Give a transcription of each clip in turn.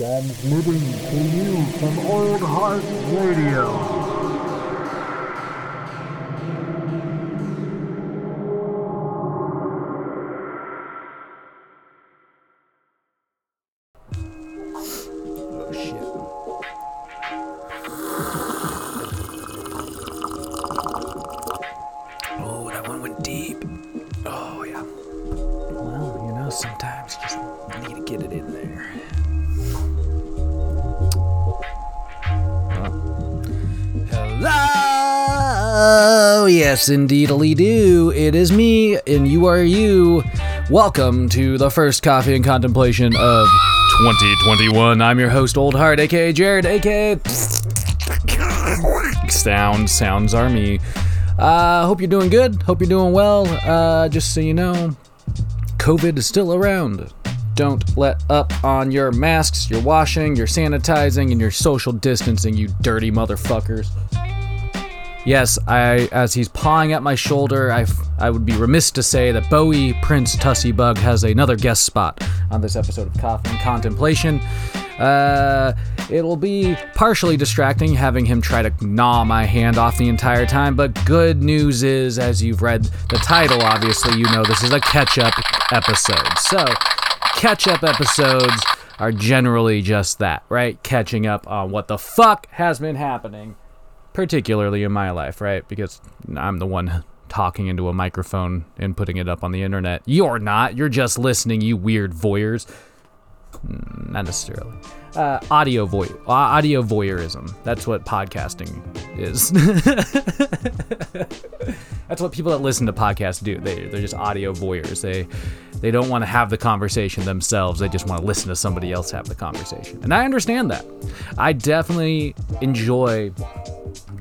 Transmitting to you from Old Heart Radio. Oh shit. Oh, that one went deep. Oh yeah. Well, you know, sometimes just need to get it in there. Hello, yes, indeed indeedly do. It is me, and you are you. Welcome to the first coffee and contemplation of 2021. I'm your host, Old Heart, aka Jared, aka Sound Sounds are me. Uh, hope you're doing good. Hope you're doing well. Uh, just so you know, COVID is still around. Don't let up on your masks, your washing, your sanitizing, and your social distancing, you dirty motherfuckers. Yes, I as he's pawing at my shoulder, I I would be remiss to say that Bowie Prince Tussy Bug has another guest spot on this episode of Coffee and Contemplation. Uh, it'll be partially distracting having him try to gnaw my hand off the entire time, but good news is, as you've read the title, obviously, you know this is a catch up episode. So, catch up episodes are generally just that, right? Catching up on what the fuck has been happening particularly in my life, right? Because I'm the one talking into a microphone and putting it up on the internet. You're not. You're just listening, you weird voyeurs. Mm, Not necessarily. Uh, audio voy, uh, audio voyeurism. That's what podcasting is. That's what people that listen to podcasts do. They they're just audio voyeurs. They they don't want to have the conversation themselves. They just want to listen to somebody else have the conversation. And I understand that. I definitely enjoy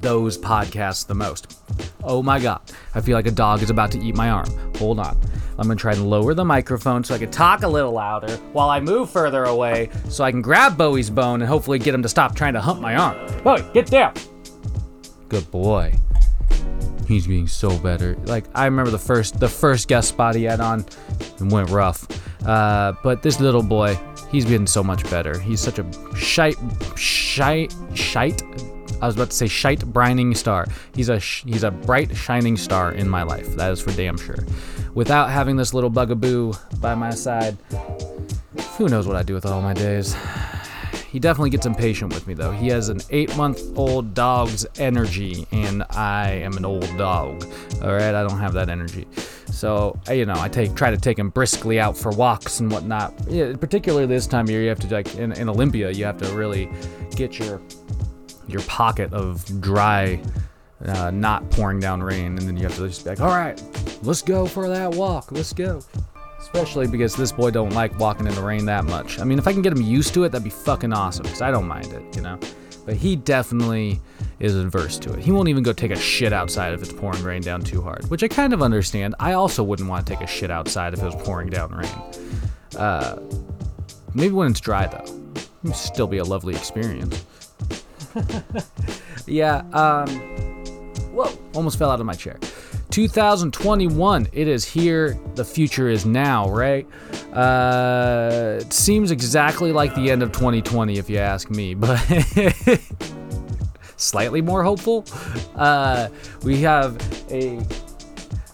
those podcasts the most. Oh my god, I feel like a dog is about to eat my arm. Hold on. I'm gonna try and lower the microphone so I can talk a little louder while I move further away so I can grab Bowie's bone and hopefully get him to stop trying to hump my arm. Bowie, get down. Good boy. He's getting so better. Like I remember the first the first guest spot he had on and went rough. Uh, but this little boy, he's getting so much better. He's such a shite shite shite I was about to say shite brining star. He's a sh- he's a bright shining star in my life. That is for damn sure. Without having this little bugaboo by my side, who knows what I'd do with all my days. He definitely gets impatient with me though. He has an eight month old dog's energy, and I am an old dog. All right, I don't have that energy. So you know, I take try to take him briskly out for walks and whatnot. Yeah, particularly this time of year, you have to like in, in Olympia, you have to really get your your pocket of dry, uh, not pouring down rain, and then you have to just be like, all right, let's go for that walk. Let's go. Especially because this boy don't like walking in the rain that much. I mean, if I can get him used to it, that'd be fucking awesome. Because I don't mind it, you know. But he definitely is adverse to it. He won't even go take a shit outside if it's pouring rain down too hard, which I kind of understand. I also wouldn't want to take a shit outside if it was pouring down rain. Uh, maybe when it's dry though, it'd still be a lovely experience. Yeah, um whoa, almost fell out of my chair. 2021, it is here. The future is now, right? Uh, it seems exactly like the end of 2020, if you ask me, but slightly more hopeful. Uh, we have a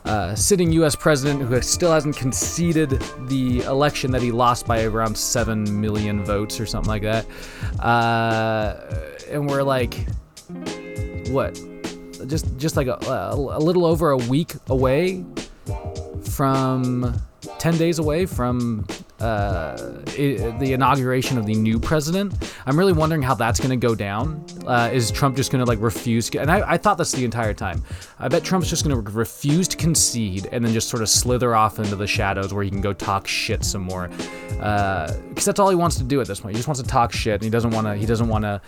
uh, sitting U.S. president who still hasn't conceded the election that he lost by around seven million votes or something like that. Uh, and we're like, what? Just just like a, a, a little over a week away from 10 days away from uh, i the inauguration of the new president. I'm really wondering how that's going to go down. Uh, is Trump just going to like refuse? And I, I thought this the entire time. I bet Trump's just going to refuse to concede and then just sort of slither off into the shadows where he can go talk shit some more. Because that's all he wants to do at this point. He just wants to talk shit and he doesn't want to. He doesn't want to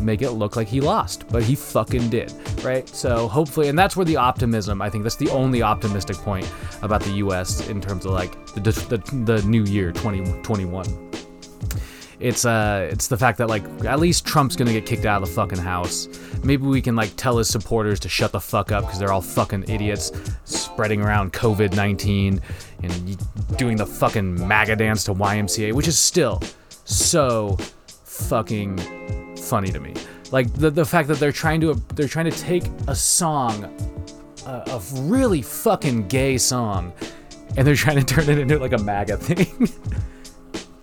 make it look like he lost, but he fucking did, right? So hopefully, and that's where the optimism. I think that's the only optimistic point about the U.S. in terms of like the the, the new year 2021. It's uh, it's the fact that like at least Trump's gonna get kicked out of the fucking house. Maybe we can like tell his supporters to shut the fuck up because they're all fucking idiots, spreading around COVID 19 and doing the fucking MAGA dance to YMCA, which is still so fucking funny to me. Like the the fact that they're trying to they're trying to take a song, a really fucking gay song, and they're trying to turn it into like a MAGA thing.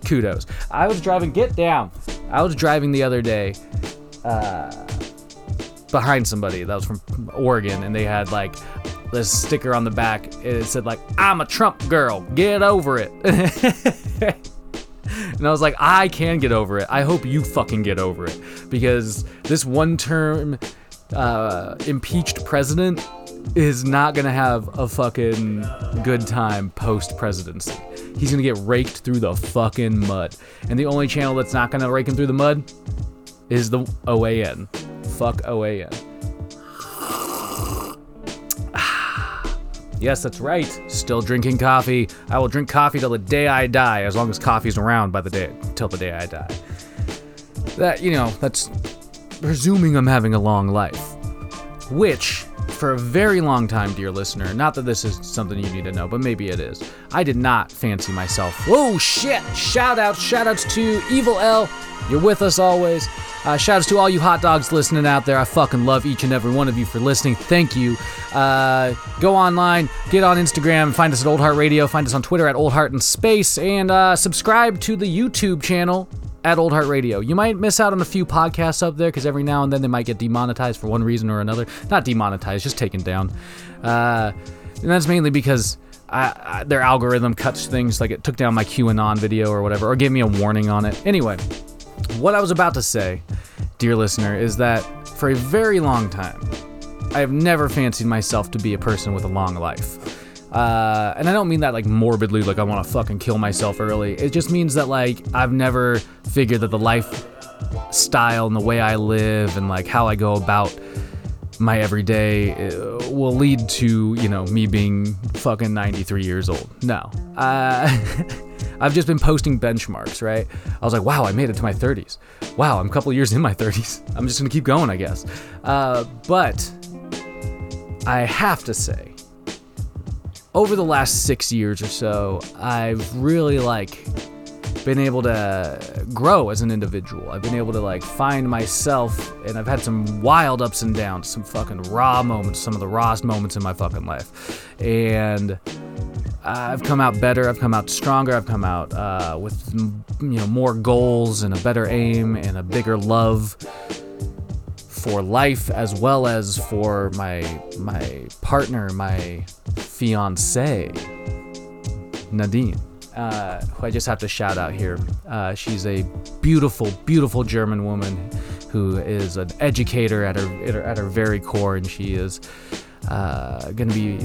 Kudos. I was driving. Get down. I was driving the other day. Uh, behind somebody that was from Oregon, and they had like this sticker on the back. It said like, "I'm a Trump girl. Get over it." and I was like, I can get over it. I hope you fucking get over it because this one-term uh, impeached president is not gonna have a fucking good time post presidency. He's gonna get raked through the fucking mud, and the only channel that's not gonna rake him through the mud is the OAN. Fuck OAN. Yes, that's right. Still drinking coffee. I will drink coffee till the day I die, as long as coffee's around by the day till the day I die. That you know, that's presuming I'm having a long life. Which, for a very long time, dear listener, not that this is something you need to know, but maybe it is. I did not fancy myself. Whoa, shit! Shout out, shout outs to Evil L. You're with us always. Uh, shout outs to all you hot dogs listening out there. I fucking love each and every one of you for listening. Thank you. Uh, go online, get on Instagram, find us at Old Heart Radio, find us on Twitter at Old Heart and Space, and uh, subscribe to the YouTube channel at Old Heart Radio. You might miss out on a few podcasts up there because every now and then they might get demonetized for one reason or another. Not demonetized, just taken down. Uh, and that's mainly because. I, I, their algorithm cuts things like it took down my QAnon video or whatever, or gave me a warning on it. Anyway, what I was about to say, dear listener, is that for a very long time, I have never fancied myself to be a person with a long life. Uh, and I don't mean that like morbidly, like I want to fucking kill myself early. It just means that like I've never figured that the lifestyle and the way I live and like how I go about my everyday uh, will lead to you know me being fucking 93 years old. No, uh, I've just been posting benchmarks, right? I was like, wow, I made it to my 30s. Wow, I'm a couple years in my 30s. I'm just gonna keep going, I guess. Uh, but I have to say, over the last six years or so, I've really like been able to grow as an individual. I've been able to like find myself, and I've had some wild ups and downs, some fucking raw moments, some of the rawest moments in my fucking life, and I've come out better. I've come out stronger. I've come out uh, with you know more goals and a better aim and a bigger love for life as well as for my my partner, my fiance, Nadine. Uh, who I just have to shout out here. Uh, she's a beautiful, beautiful German woman who is an educator at her at her, at her very core, and she is uh, going to be,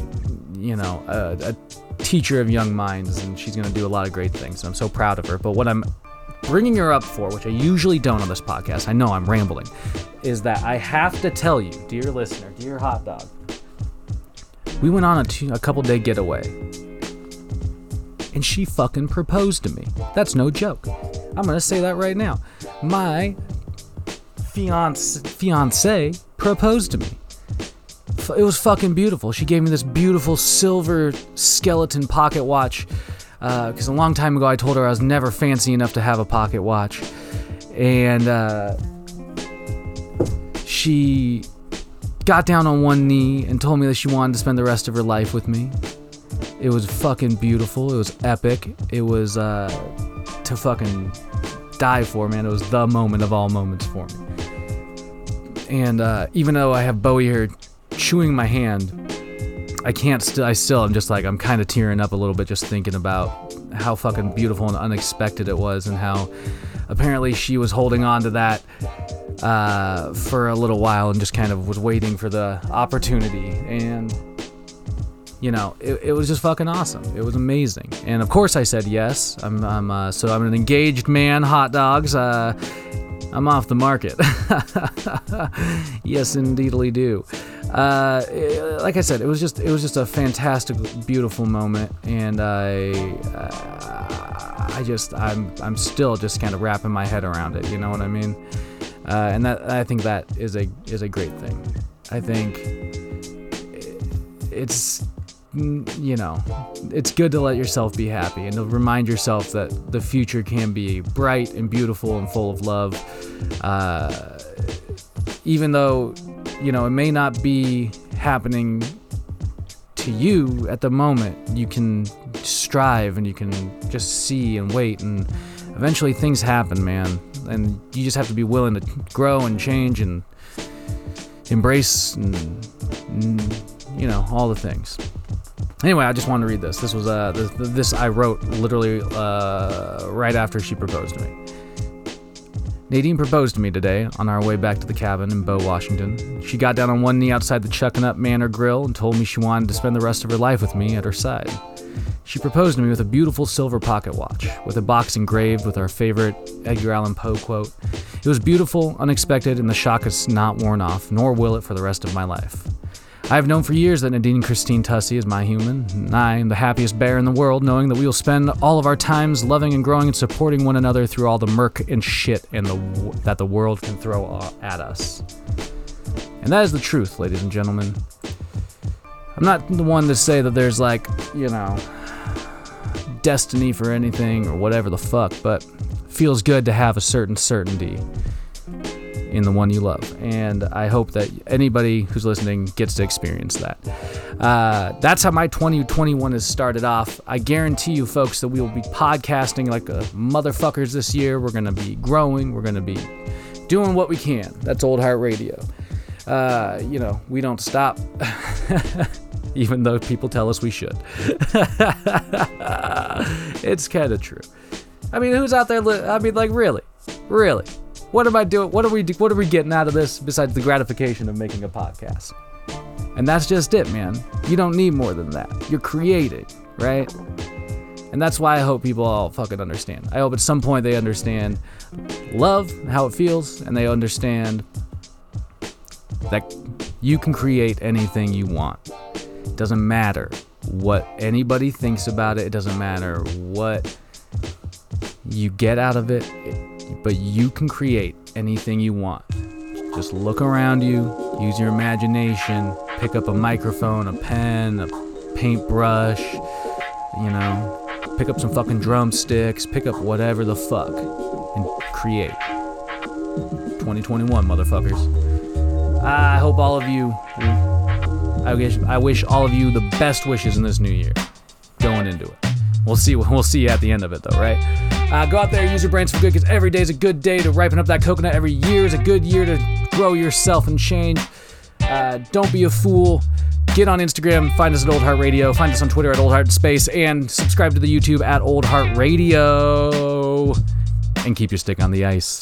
you know, a, a teacher of young minds, and she's going to do a lot of great things. And I'm so proud of her. But what I'm bringing her up for, which I usually don't on this podcast, I know I'm rambling, is that I have to tell you, dear listener, dear hot dog, we went on a, couple day getaway, and she fucking proposed to me. That's no joke. I'm gonna say that right now. My fiance fiance proposed to me. It was fucking beautiful. She gave me this beautiful silver skeleton pocket watch. Because a long time ago, I told her I was never fancy enough to have a pocket watch, and uh, she got down on one knee and told me that she wanted to spend the rest of her life with me. It was fucking beautiful. It was epic. It was uh, to fucking die for, man. It was the moment of all moments for me. And uh, even though I have Bowie here chewing my hand, I can't still. I still. I'm just like I'm kind of tearing up a little bit just thinking about how fucking beautiful and unexpected it was, and how apparently she was holding on to that uh, for a little while and just kind of was waiting for the opportunity and you know, it, it was just fucking awesome. It was amazing. And of course I said yes. I'm, I'm uh, so I'm an engaged man, hot dogs. Uh, I'm off the market. yes, indeedly do. Uh, like I said, it was just it was just a fantastic, beautiful moment, and I uh, I just I'm I'm still just kind of wrapping my head around it. You know what I mean? Uh, and that I think that is a is a great thing. I think it's you know, it's good to let yourself be happy and to remind yourself that the future can be bright and beautiful and full of love. Uh, even though, you know, it may not be happening to you at the moment, you can strive and you can just see and wait and eventually things happen, man. And you just have to be willing to grow and change and embrace and, and you know all the things. Anyway, I just wanted to read this. This was uh this, this I wrote literally uh, right after she proposed to me. Nadine proposed to me today on our way back to the cabin in Bow, Washington. She got down on one knee outside the Chuckanut Manor Grill and told me she wanted to spend the rest of her life with me at her side. She proposed to me with a beautiful silver pocket watch, with a box engraved with our favorite Edgar Allan Poe quote. It was beautiful, unexpected, and the shock has not worn off, nor will it for the rest of my life. I have known for years that Nadine Christine Tussey is my human, and I am the happiest bear in the world, knowing that we will spend all of our times loving and growing and supporting one another through all the murk and shit the, that the world can throw at us. And that is the truth, ladies and gentlemen. I'm not the one to say that there's like, you know, destiny for anything or whatever the fuck, but feels good to have a certain certainty in the one you love. And I hope that anybody who's listening gets to experience that. Uh, that's how my 2021 has started off. I guarantee you, folks, that we will be podcasting like motherfuckers this year. We're going to be growing, we're going to be doing what we can. That's Old Heart Radio. Uh, you know, we don't stop. even though people tell us we should. it's kind of true. I mean, who's out there? Li- I mean, like, really, really, what am I doing? What are we? What are we getting out of this besides the gratification of making a podcast? And that's just it, man. You don't need more than that. You're creating, right? And that's why I hope people all fucking understand. I hope at some point they understand love, how it feels, and they understand that you can create anything you want. It doesn't matter what anybody thinks about it, it doesn't matter what you get out of it but you can create anything you want. Just look around you, use your imagination, pick up a microphone, a pen, a paintbrush, you know, pick up some fucking drumsticks, pick up whatever the fuck, and create. 2021, motherfuckers. I hope all of you, I wish, I wish all of you the best wishes in this new year, going into it. We'll see. We'll see you at the end of it, though, right? Uh, go out there, use your brains for good, because every day is a good day to ripen up that coconut. Every year is a good year to grow yourself and change. Uh, don't be a fool. Get on Instagram, find us at Old Heart Radio, find us on Twitter at Old Heart Space, and subscribe to the YouTube at Old Heart Radio. And keep your stick on the ice.